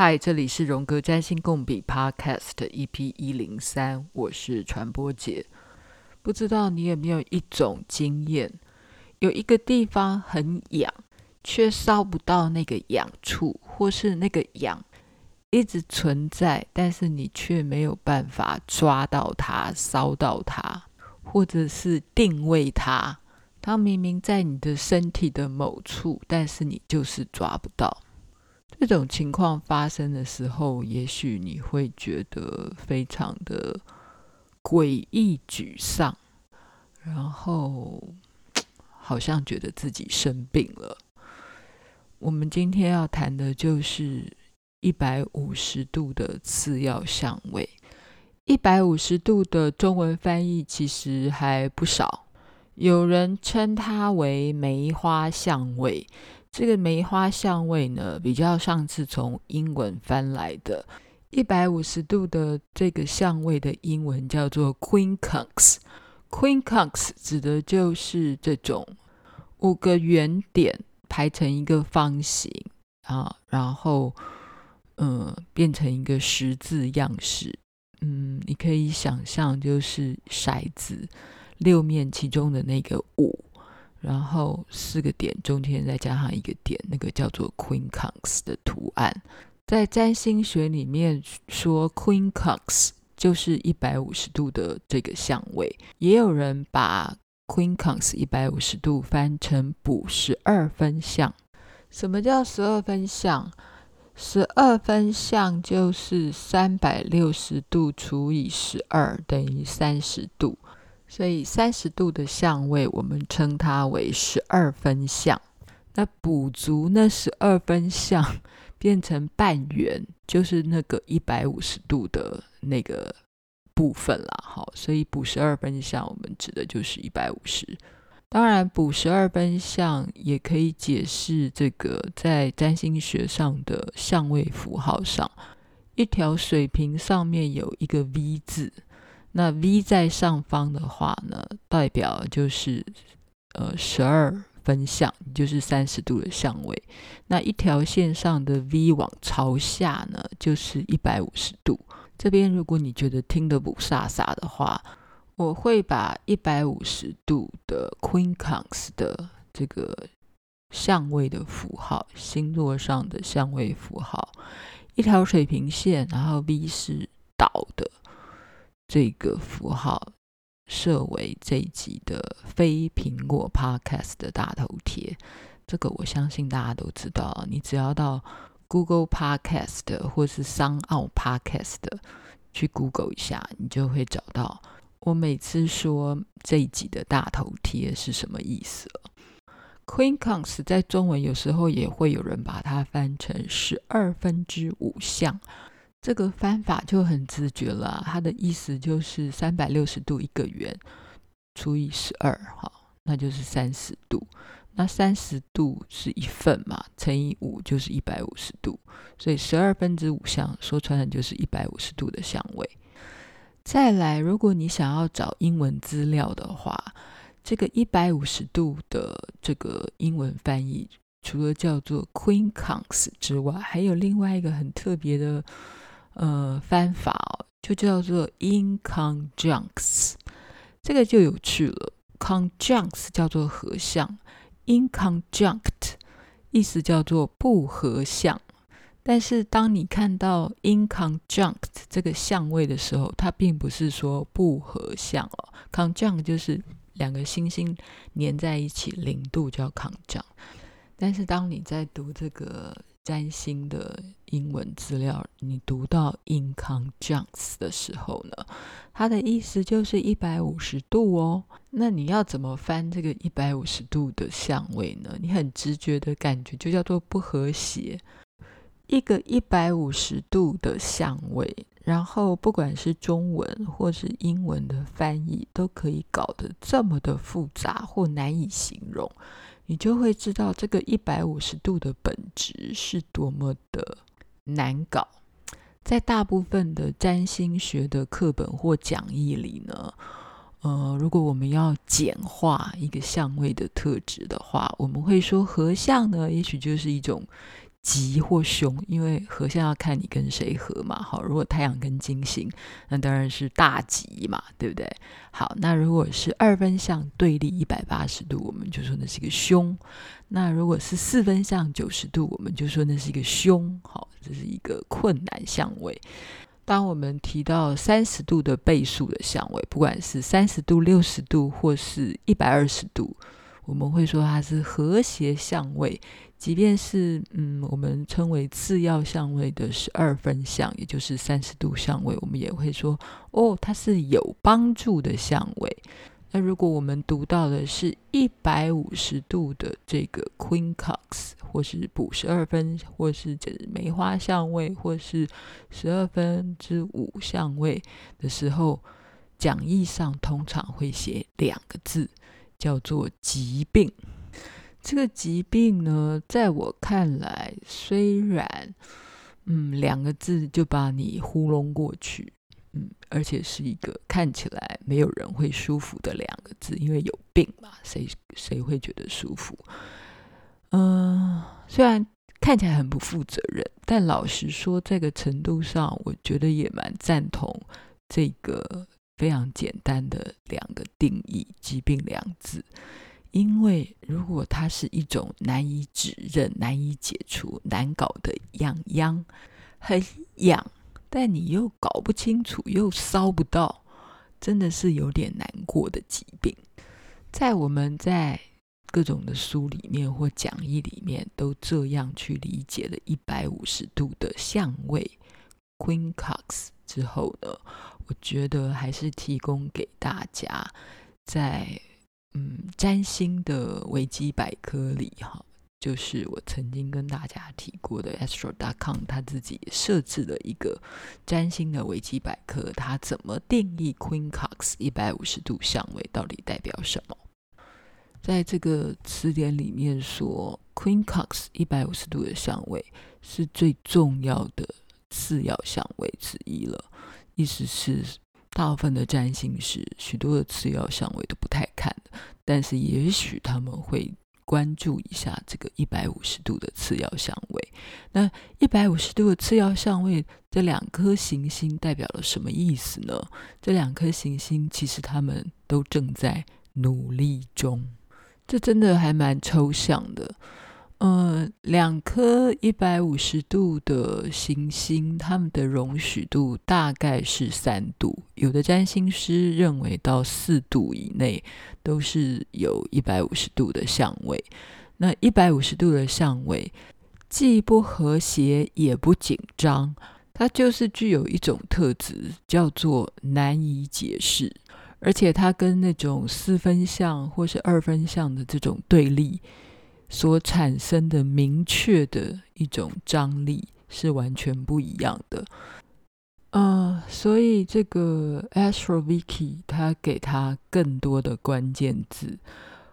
嗨，这里是荣格占星共笔 Podcast EP 一零三，我是传播姐。不知道你有没有一种经验，有一个地方很痒，却烧不到那个痒处，或是那个痒一直存在，但是你却没有办法抓到它、烧到它，或者是定位它。它明明在你的身体的某处，但是你就是抓不到。这种情况发生的时候，也许你会觉得非常的诡异、沮丧，然后好像觉得自己生病了。我们今天要谈的就是一百五十度的次要相位。一百五十度的中文翻译其实还不少，有人称它为梅花相位。这个梅花相位呢，比较上次从英文翻来的。一百五十度的这个相位的英文叫做 quincunx。quincunx 指的就是这种五个圆点排成一个方形啊，然后嗯，变成一个十字样式。嗯，你可以想象就是骰子六面其中的那个五。然后四个点中间再加上一个点，那个叫做 quincunx 的图案，在占星学里面说 quincunx 就是一百五十度的这个相位，也有人把 quincunx 一百五十度翻成补十二分相。什么叫十二分相？十二分相就是三百六十度除以十二等于三十度。所以三十度的相位，我们称它为十二分相。那补足那十二分相，变成半圆，就是那个一百五十度的那个部分啦。好，所以补十二分相，我们指的就是一百五十。当然，补十二分相也可以解释这个在占星学上的相位符号上，一条水平上面有一个 V 字。那 V 在上方的话呢，代表就是呃十二分相，就是三十度的相位。那一条线上的 V 往朝下呢，就是一百五十度。这边如果你觉得听得不飒飒的话，我会把一百五十度的 Queen Cons 的这个相位的符号，星座上的相位符号，一条水平线，然后 V 是倒的。这个符号设为这一集的非苹果 Podcast 的大头贴，这个我相信大家都知道。你只要到 Google Podcast 或是商澳 Podcast 去 Google 一下，你就会找到我每次说这一集的大头贴是什么意思了。quincunx 在中文有时候也会有人把它翻成十二分之五相。这个翻法就很直觉了，它的意思就是三百六十度一个圆除以十二，哈，那就是三十度。那三十度是一份嘛，乘以五就是一百五十度，所以十二分之五相说穿了就是一百五十度的相位。再来，如果你想要找英文资料的话，这个一百五十度的这个英文翻译，除了叫做 Queen Cans 之外，还有另外一个很特别的。呃，翻法哦，就叫做 inconjuncts，这个就有趣了。conjunct 叫做合相，inconjunct 意思叫做不合相。但是当你看到 inconjunct 这个相位的时候，它并不是说不合相哦。conjunct 就是两个星星粘在一起，零度叫 conjunct。但是当你在读这个。占星的英文资料，你读到 inconjunct 的时候呢，它的意思就是一百五十度哦。那你要怎么翻这个一百五十度的相位呢？你很直觉的感觉就叫做不和谐。一个一百五十度的相位，然后不管是中文或是英文的翻译，都可以搞得这么的复杂或难以形容。你就会知道这个一百五十度的本质是多么的难搞。在大部分的占星学的课本或讲义里呢，呃，如果我们要简化一个相位的特质的话，我们会说合相呢，也许就是一种吉或凶，因为合相要看你跟谁合嘛。好，如果太阳跟金星，那当然是大吉嘛，对不对？好，那如果是二分相对立一百八十度，我们就说那是一个凶；那如果是四分相九十度，我们就说那是一个凶。好，这是一个困难相位。当我们提到三十度的倍数的相位，不管是三十度、六十度或是一百二十度，我们会说它是和谐相位。即便是嗯，我们称为次要相位的十二分相，也就是三十度相位，我们也会说哦，它是有帮助的相位。那如果我们读到的是一百五十度的这个 Queen Cox，或是补十二分，或是这梅花相位，或是十二分之五相位的时候，讲义上通常会写两个字，叫做疾病。这个疾病呢，在我看来，虽然嗯两个字就把你糊弄过去，嗯，而且是一个看起来没有人会舒服的两个字，因为有病嘛，谁谁会觉得舒服？嗯，虽然看起来很不负责任，但老实说，这个程度上，我觉得也蛮赞同这个非常简单的两个定义“疾病”两字。因为如果它是一种难以指认、难以解除、难搞的痒痒，很痒，但你又搞不清楚，又搔不到，真的是有点难过的疾病。在我们在各种的书里面或讲义里面都这样去理解了一百五十度的相位，Queen Cox 之后呢，我觉得还是提供给大家在。嗯，占星的维基百科里，哈，就是我曾经跟大家提过的 Astro.com，他自己设置了一个占星的维基百科，他怎么定义 Queen Cox 一百五十度相位到底代表什么？在这个词典里面说，Queen Cox 一百五十度的相位是最重要的次要相位之一了，意思是。大部分的占星师，许多的次要相位都不太看的，但是也许他们会关注一下这个一百五十度的次要相位。那一百五十度的次要相位，这两颗行星代表了什么意思呢？这两颗行星其实他们都正在努力中，这真的还蛮抽象的。呃，两颗一百五十度的行星，它们的容许度大概是三度。有的占星师认为到四度以内都是有一百五十度的相位。那一百五十度的相位既不和谐也不紧张，它就是具有一种特质，叫做难以解释。而且它跟那种四分相或是二分相的这种对立。所产生的明确的一种张力是完全不一样的，呃，所以这个 AstroVicky 他给他更多的关键字，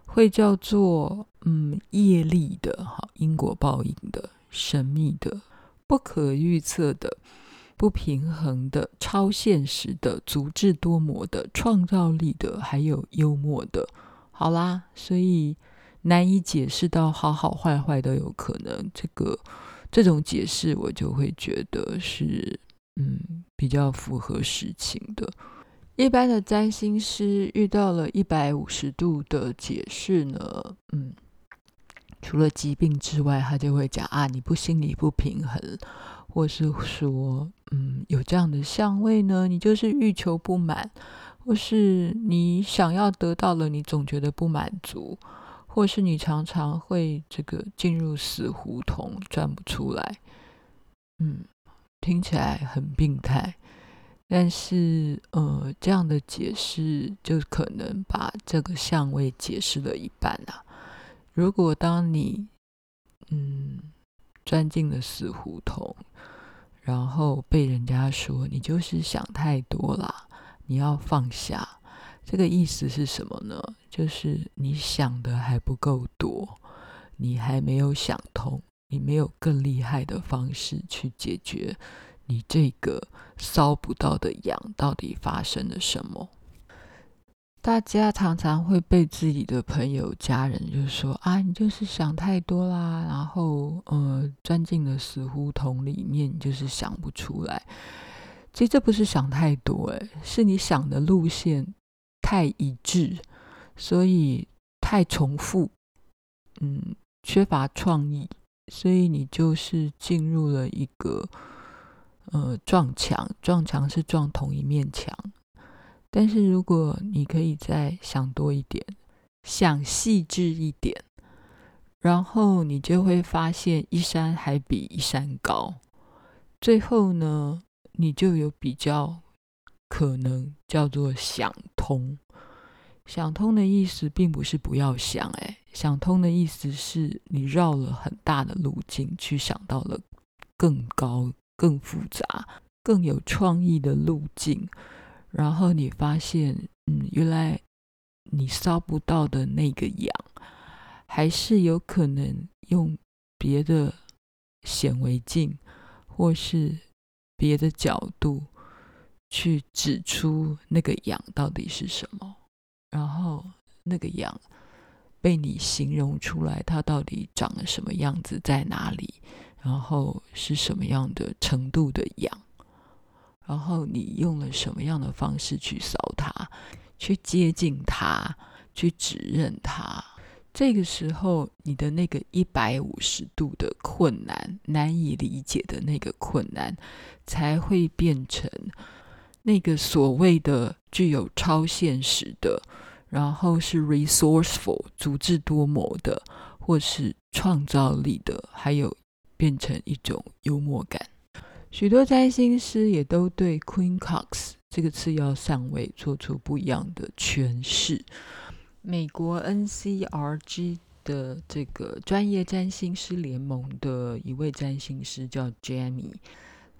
会叫做嗯业力的哈因果报应的神秘的不可预测的不平衡的超现实的足智多谋的创造力的还有幽默的，好啦，所以。难以解释到好好坏坏都有可能，这个这种解释我就会觉得是嗯比较符合实情的。一般的占星师遇到了一百五十度的解释呢，嗯，除了疾病之外，他就会讲啊，你不心理不平衡，或是说嗯有这样的相位呢，你就是欲求不满，或是你想要得到了，你总觉得不满足。或是你常常会这个进入死胡同，转不出来，嗯，听起来很病态，但是呃，这样的解释就可能把这个相位解释了一半啊。如果当你嗯钻进了死胡同，然后被人家说你就是想太多了，你要放下。这个意思是什么呢？就是你想的还不够多，你还没有想通，你没有更厉害的方式去解决你这个搔不到的痒到底发生了什么。大家常常会被自己的朋友、家人就说啊，你就是想太多啦，然后呃，钻进了死胡同里面，就是想不出来。其实这不是想太多，诶，是你想的路线太一致，所以太重复，嗯，缺乏创意，所以你就是进入了一个呃撞墙，撞墙是撞同一面墙。但是如果你可以再想多一点，想细致一点，然后你就会发现一山还比一山高。最后呢，你就有比较可能叫做想通。想通的意思并不是不要想，哎，想通的意思是你绕了很大的路径去想到了更高、更复杂、更有创意的路径。然后你发现，嗯，原来你烧不到的那个痒，还是有可能用别的显微镜或是别的角度去指出那个痒到底是什么。然后那个痒被你形容出来，它到底长了什么样子，在哪里，然后是什么样的程度的痒。然后你用了什么样的方式去扫它，去接近它，去指认它？这个时候，你的那个一百五十度的困难，难以理解的那个困难，才会变成那个所谓的具有超现实的，然后是 resourceful、足智多谋的，或是创造力的，还有变成一种幽默感。许多占星师也都对 Queen Cox 这个次要上位做出不一样的诠释。美国 NCRG 的这个专业占星师联盟的一位占星师叫 Jamie，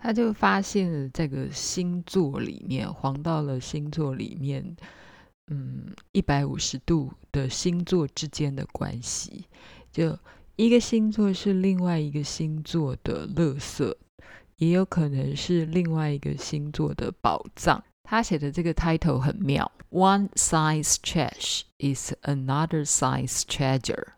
他就发现了这个星座里面，黄道的星座里面，嗯，一百五十度的星座之间的关系，就一个星座是另外一个星座的垃圾。也有可能是另外一个星座的宝藏。他写的这个 title 很妙：One size trash is another size treasure。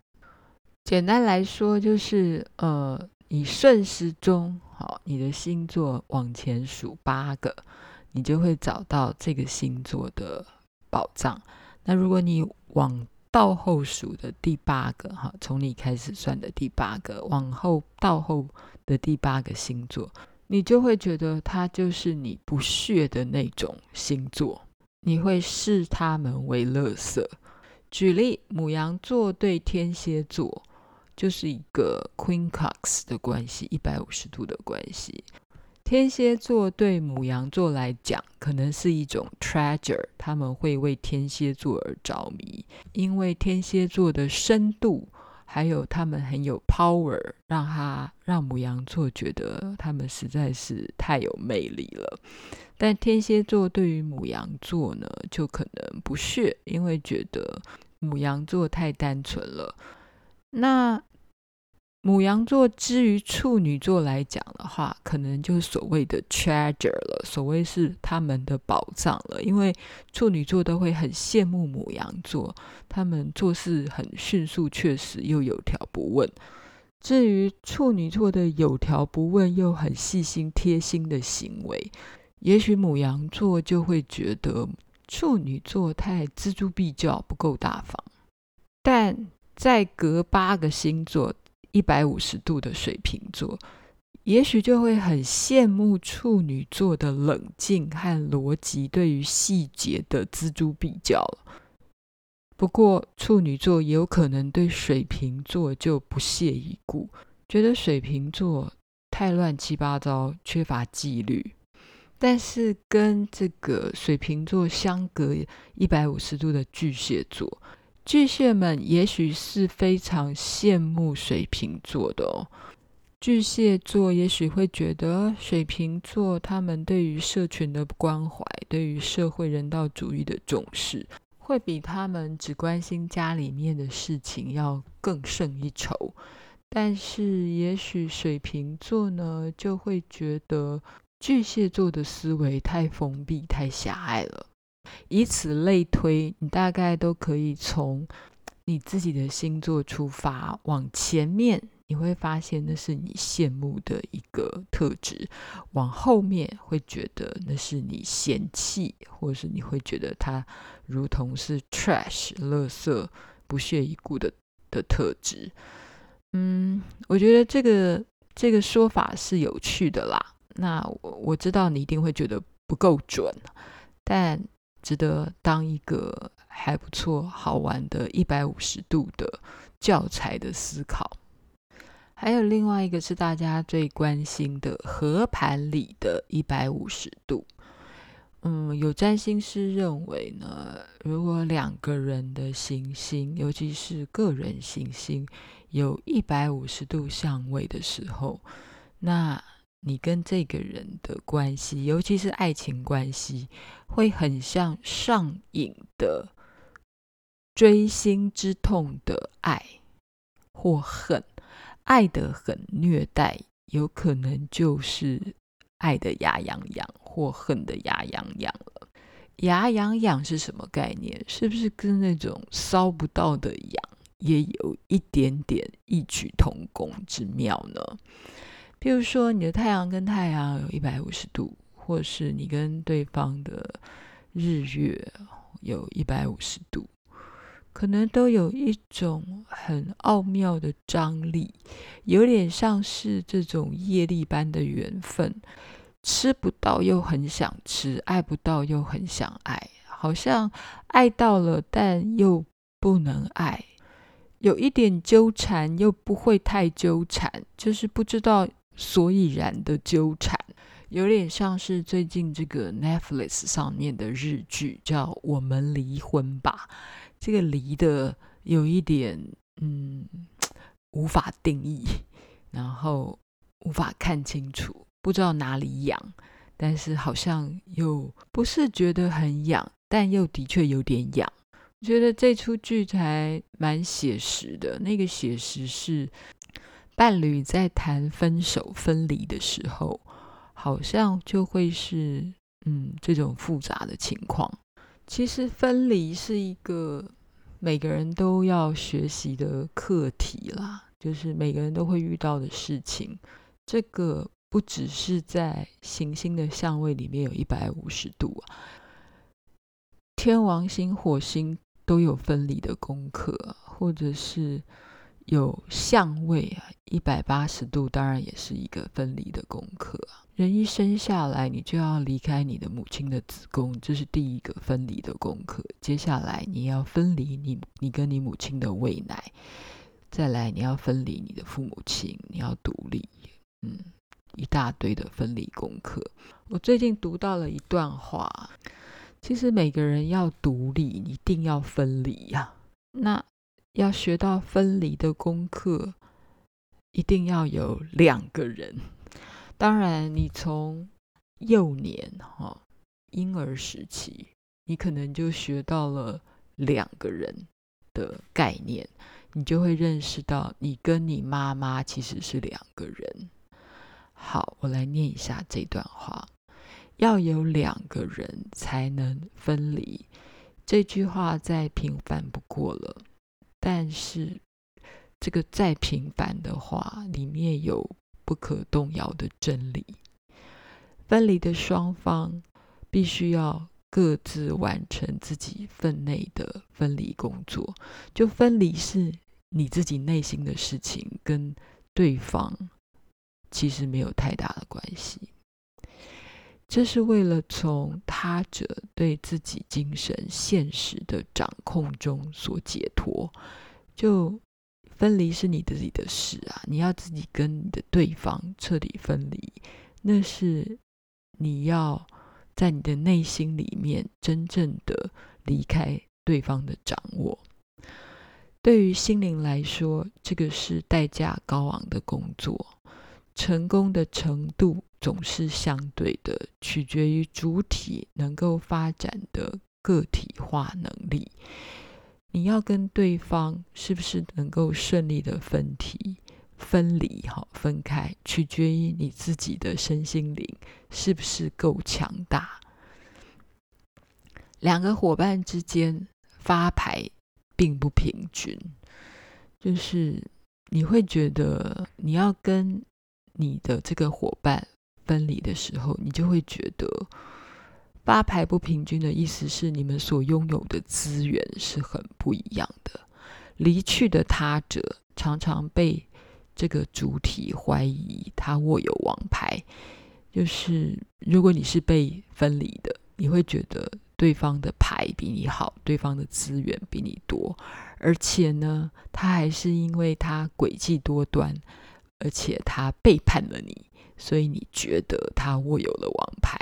简单来说，就是呃，你顺时钟，好，你的星座往前数八个，你就会找到这个星座的宝藏。那如果你往倒后数的第八个，哈，从你开始算的第八个，往后倒后。的第八个星座，你就会觉得它就是你不屑的那种星座，你会视他们为垃圾。举例，牡羊座对天蝎座就是一个 Queen Cox 的关系，一百五十度的关系。天蝎座对牡羊座来讲，可能是一种 treasure，他们会为天蝎座而着迷，因为天蝎座的深度。还有他们很有 power，让他让牡羊座觉得他们实在是太有魅力了。但天蝎座对于牡羊座呢，就可能不屑，因为觉得牡羊座太单纯了。那母羊座之于处女座来讲的话，可能就是所谓的 treasure 了，所谓是他们的宝藏了。因为处女座都会很羡慕母羊座，他们做事很迅速、确实又有条不紊。至于处女座的有条不紊又很细心贴心的行为，也许母羊座就会觉得处女座太锱铢必较，不够大方。但再隔八个星座。一百五十度的水瓶座，也许就会很羡慕处女座的冷静和逻辑，对于细节的锱铢必较。不过，处女座也有可能对水瓶座就不屑一顾，觉得水瓶座太乱七八糟，缺乏纪律。但是，跟这个水瓶座相隔一百五十度的巨蟹座。巨蟹们也许是非常羡慕水瓶座的哦。巨蟹座也许会觉得水瓶座他们对于社群的关怀，对于社会人道主义的重视，会比他们只关心家里面的事情要更胜一筹。但是，也许水瓶座呢，就会觉得巨蟹座的思维太封闭、太狭隘了。以此类推，你大概都可以从你自己的星座出发，往前面你会发现那是你羡慕的一个特质，往后面会觉得那是你嫌弃，或是你会觉得它如同是 trash 垃圾不屑一顾的的特质。嗯，我觉得这个这个说法是有趣的啦。那我我知道你一定会觉得不够准，但值得当一个还不错、好玩的一百五十度的教材的思考。还有另外一个是大家最关心的合盘里的一百五十度。嗯，有占星师认为呢，如果两个人的行星，尤其是个人行星，有一百五十度相位的时候，那你跟这个人的关系，尤其是爱情关系，会很像上瘾的锥心之痛的爱或恨，爱得很虐待，有可能就是爱得牙痒痒或恨得牙痒痒了。牙痒痒是什么概念？是不是跟那种搔不到的痒也有一点点异曲同工之妙呢？比如说，你的太阳跟太阳有一百五十度，或是你跟对方的日月有一百五十度，可能都有一种很奥妙的张力，有点像是这种业力般的缘分，吃不到又很想吃，爱不到又很想爱，好像爱到了，但又不能爱，有一点纠缠，又不会太纠缠，就是不知道。所以然的纠缠，有点像是最近这个 Netflix 上面的日剧，叫《我们离婚吧》。这个离的有一点，嗯，无法定义，然后无法看清楚，不知道哪里痒，但是好像又不是觉得很痒，但又的确有点痒。觉得这出剧才蛮写实的，那个写实是。伴侣在谈分手、分离的时候，好像就会是嗯这种复杂的情况。其实分离是一个每个人都要学习的课题啦，就是每个人都会遇到的事情。这个不只是在行星的相位里面有一百五十度啊，天王星、火星都有分离的功课，或者是。有相位啊，一百八十度当然也是一个分离的功课啊。人一生下来，你就要离开你的母亲的子宫，这是第一个分离的功课。接下来你要分离你，你跟你母亲的喂奶，再来你要分离你的父母亲，你要独立，嗯，一大堆的分离功课。我最近读到了一段话，其实每个人要独立，一定要分离呀。那。要学到分离的功课，一定要有两个人。当然，你从幼年哈婴儿时期，你可能就学到了两个人的概念，你就会认识到你跟你妈妈其实是两个人。好，我来念一下这段话：要有两个人才能分离。这句话再平凡不过了。但是，这个再平凡的话，里面有不可动摇的真理。分离的双方必须要各自完成自己分内的分离工作。就分离是你自己内心的事情，跟对方其实没有太大的关系。这是为了从他者对自己精神现实的掌控中所解脱。就分离是你自己的事啊，你要自己跟你的对方彻底分离，那是你要在你的内心里面真正的离开对方的掌握。对于心灵来说，这个是代价高昂的工作。成功的程度总是相对的，取决于主体能够发展的个体化能力。你要跟对方是不是能够顺利的分体、分离、哈分开，取决于你自己的身心灵是不是够强大。两个伙伴之间发牌并不平均，就是你会觉得你要跟你的这个伙伴分离的时候，你就会觉得发牌不平均的意思是你们所拥有的资源是很不一样的。离去的他者常常被这个主体怀疑他握有王牌，就是如果你是被分离的，你会觉得对方的牌比你好，对方的资源比你多，而且呢，他还是因为他诡计多端，而且他背叛了你。所以你觉得他握有了王牌，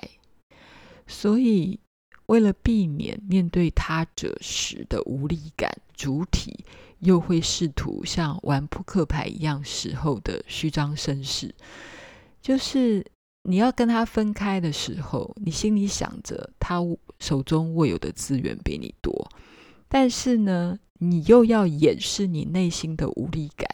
所以为了避免面对他者时的无力感，主体又会试图像玩扑克牌一样时候的虚张声势，就是你要跟他分开的时候，你心里想着他手中握有的资源比你多，但是呢，你又要掩饰你内心的无力感。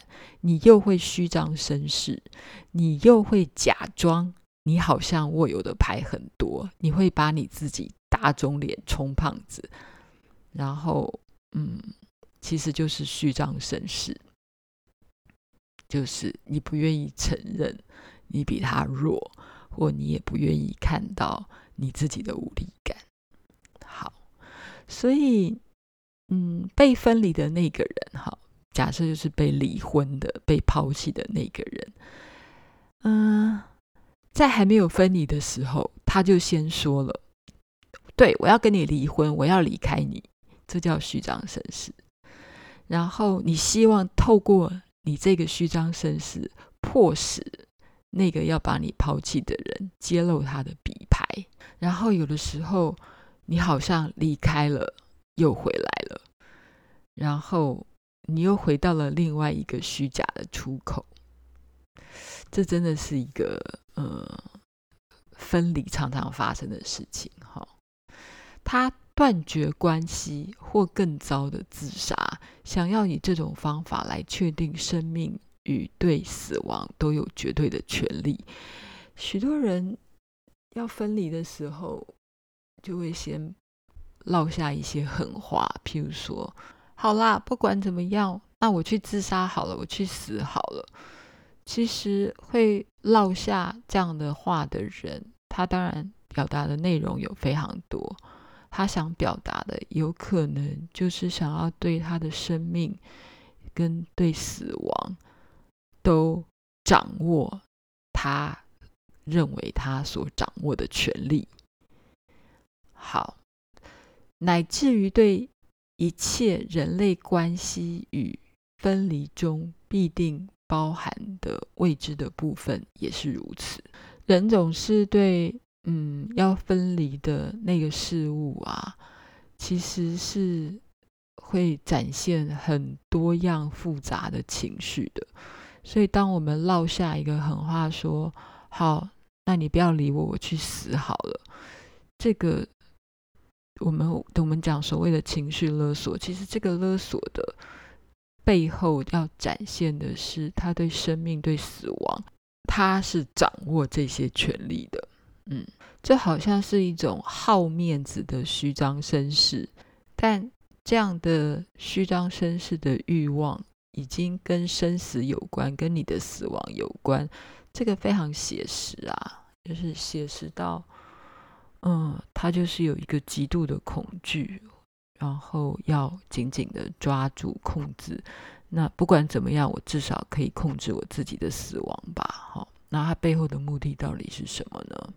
你又会虚张声势，你又会假装你好像握有的牌很多，你会把你自己打肿脸充胖子，然后嗯，其实就是虚张声势，就是你不愿意承认你比他弱，或你也不愿意看到你自己的无力感。好，所以嗯，被分离的那个人哈。假设就是被离婚的、被抛弃的那个人，嗯，在还没有分离的时候，他就先说了：“对，我要跟你离婚，我要离开你。”这叫虚张声势。然后你希望透过你这个虚张声势，迫使那个要把你抛弃的人揭露他的底牌。然后有的时候，你好像离开了，又回来了，然后。你又回到了另外一个虚假的出口，这真的是一个呃分离常常发生的事情哈。他断绝关系或更糟的自杀，想要以这种方法来确定生命与对死亡都有绝对的权利。许多人要分离的时候，就会先落下一些狠话，譬如说。好啦，不管怎么样，那我去自杀好了，我去死好了。其实会落下这样的话的人，他当然表达的内容有非常多。他想表达的，有可能就是想要对他的生命跟对死亡都掌握他认为他所掌握的权利。好，乃至于对。一切人类关系与分离中必定包含的未知的部分也是如此。人总是对嗯要分离的那个事物啊，其实是会展现很多样复杂的情绪的。所以，当我们落下一个狠话说“好，那你不要理我，我去死好了”，这个。我们我们讲所谓的情绪勒索，其实这个勒索的背后要展现的是他对生命、对死亡，他是掌握这些权利的。嗯，这好像是一种好面子的虚张声势，但这样的虚张声势的欲望已经跟生死有关，跟你的死亡有关。这个非常写实啊，就是写实到。嗯，他就是有一个极度的恐惧，然后要紧紧的抓住、控制。那不管怎么样，我至少可以控制我自己的死亡吧。好，那他背后的目的到底是什么呢？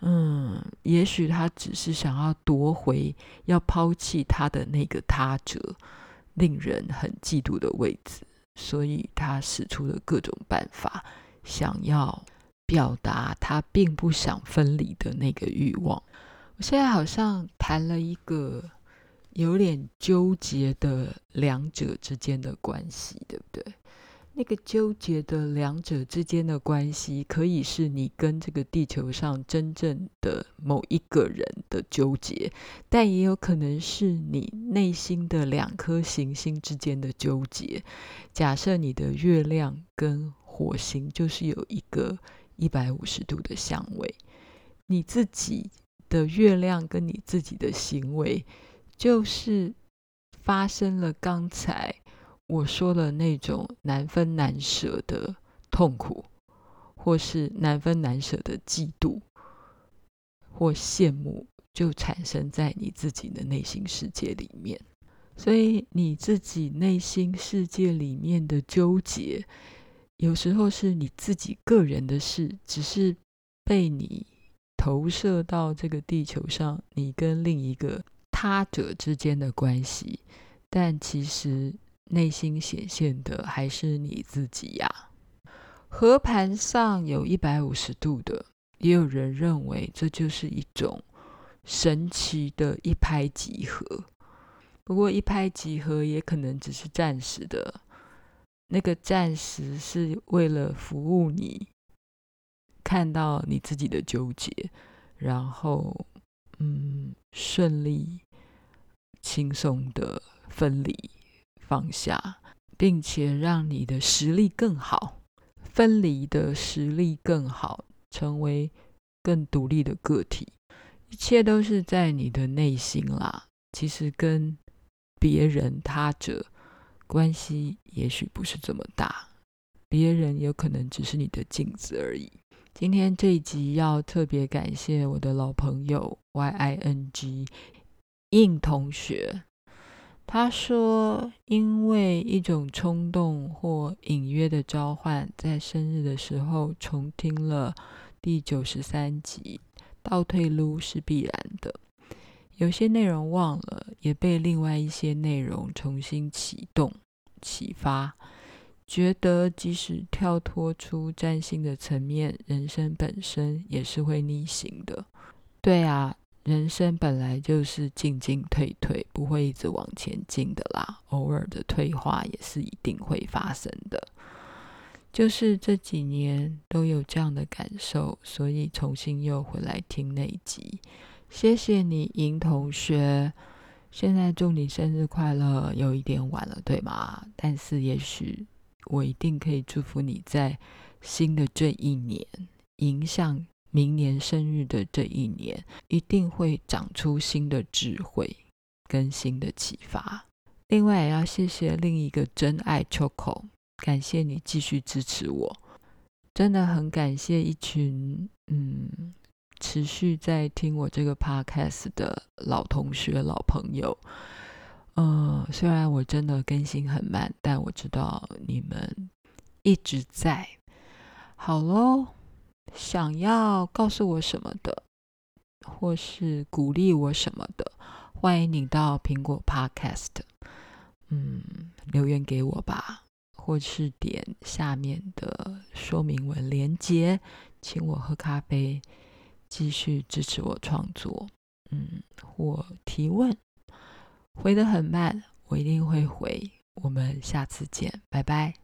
嗯，也许他只是想要夺回要抛弃他的那个他者，令人很嫉妒的位置，所以他使出了各种办法，想要。表达他并不想分离的那个欲望。我现在好像谈了一个有点纠结的两者之间的关系，对不对？那个纠结的两者之间的关系，可以是你跟这个地球上真正的某一个人的纠结，但也有可能是你内心的两颗行星之间的纠结。假设你的月亮跟火星就是有一个。一百五十度的相位，你自己的月亮跟你自己的行为，就是发生了刚才我说的那种难分难舍的痛苦，或是难分难舍的嫉妒或羡慕，就产生在你自己的内心世界里面。所以你自己内心世界里面的纠结，有时候是你自己个人的事，只是被你投射到这个地球上，你跟另一个他者之间的关系，但其实内心显现的还是你自己呀。合盘上有一百五十度的，也有人认为这就是一种神奇的一拍即合。不过一拍即合也可能只是暂时的，那个暂时是为了服务你，看到你自己的纠结，然后嗯，顺利、轻松的分离、放下，并且让你的实力更好，分离的实力更好，成为更独立的个体，一切都是在你的内心啦。其实跟别人他者关系也许不是这么大，别人有可能只是你的镜子而已。今天这一集要特别感谢我的老朋友 Y I N G 应同学，他说因为一种冲动或隐约的召唤，在生日的时候重听了第九十三集，倒退噜是必然的。有些内容忘了，也被另外一些内容重新启动、启发，觉得即使跳脱出占星的层面，人生本身也是会逆行的。对啊，人生本来就是进进退退，不会一直往前进的啦。偶尔的退化也是一定会发生的。就是这几年都有这样的感受，所以重新又回来听那集。谢谢你，银同学。现在祝你生日快乐，有一点晚了，对吗？但是也许我一定可以祝福你在新的这一年，迎向明年生日的这一年，一定会长出新的智慧跟新的启发。另外，也要谢谢另一个真爱 Choco，感谢你继续支持我，真的很感谢一群嗯。持续在听我这个 podcast 的老同学、老朋友，嗯，虽然我真的更新很慢，但我知道你们一直在。好喽，想要告诉我什么的，或是鼓励我什么的，欢迎你到苹果 podcast，嗯，留言给我吧，或是点下面的说明文连接，请我喝咖啡。继续支持我创作，嗯，我提问，回的很慢，我一定会回。我们下次见，拜拜。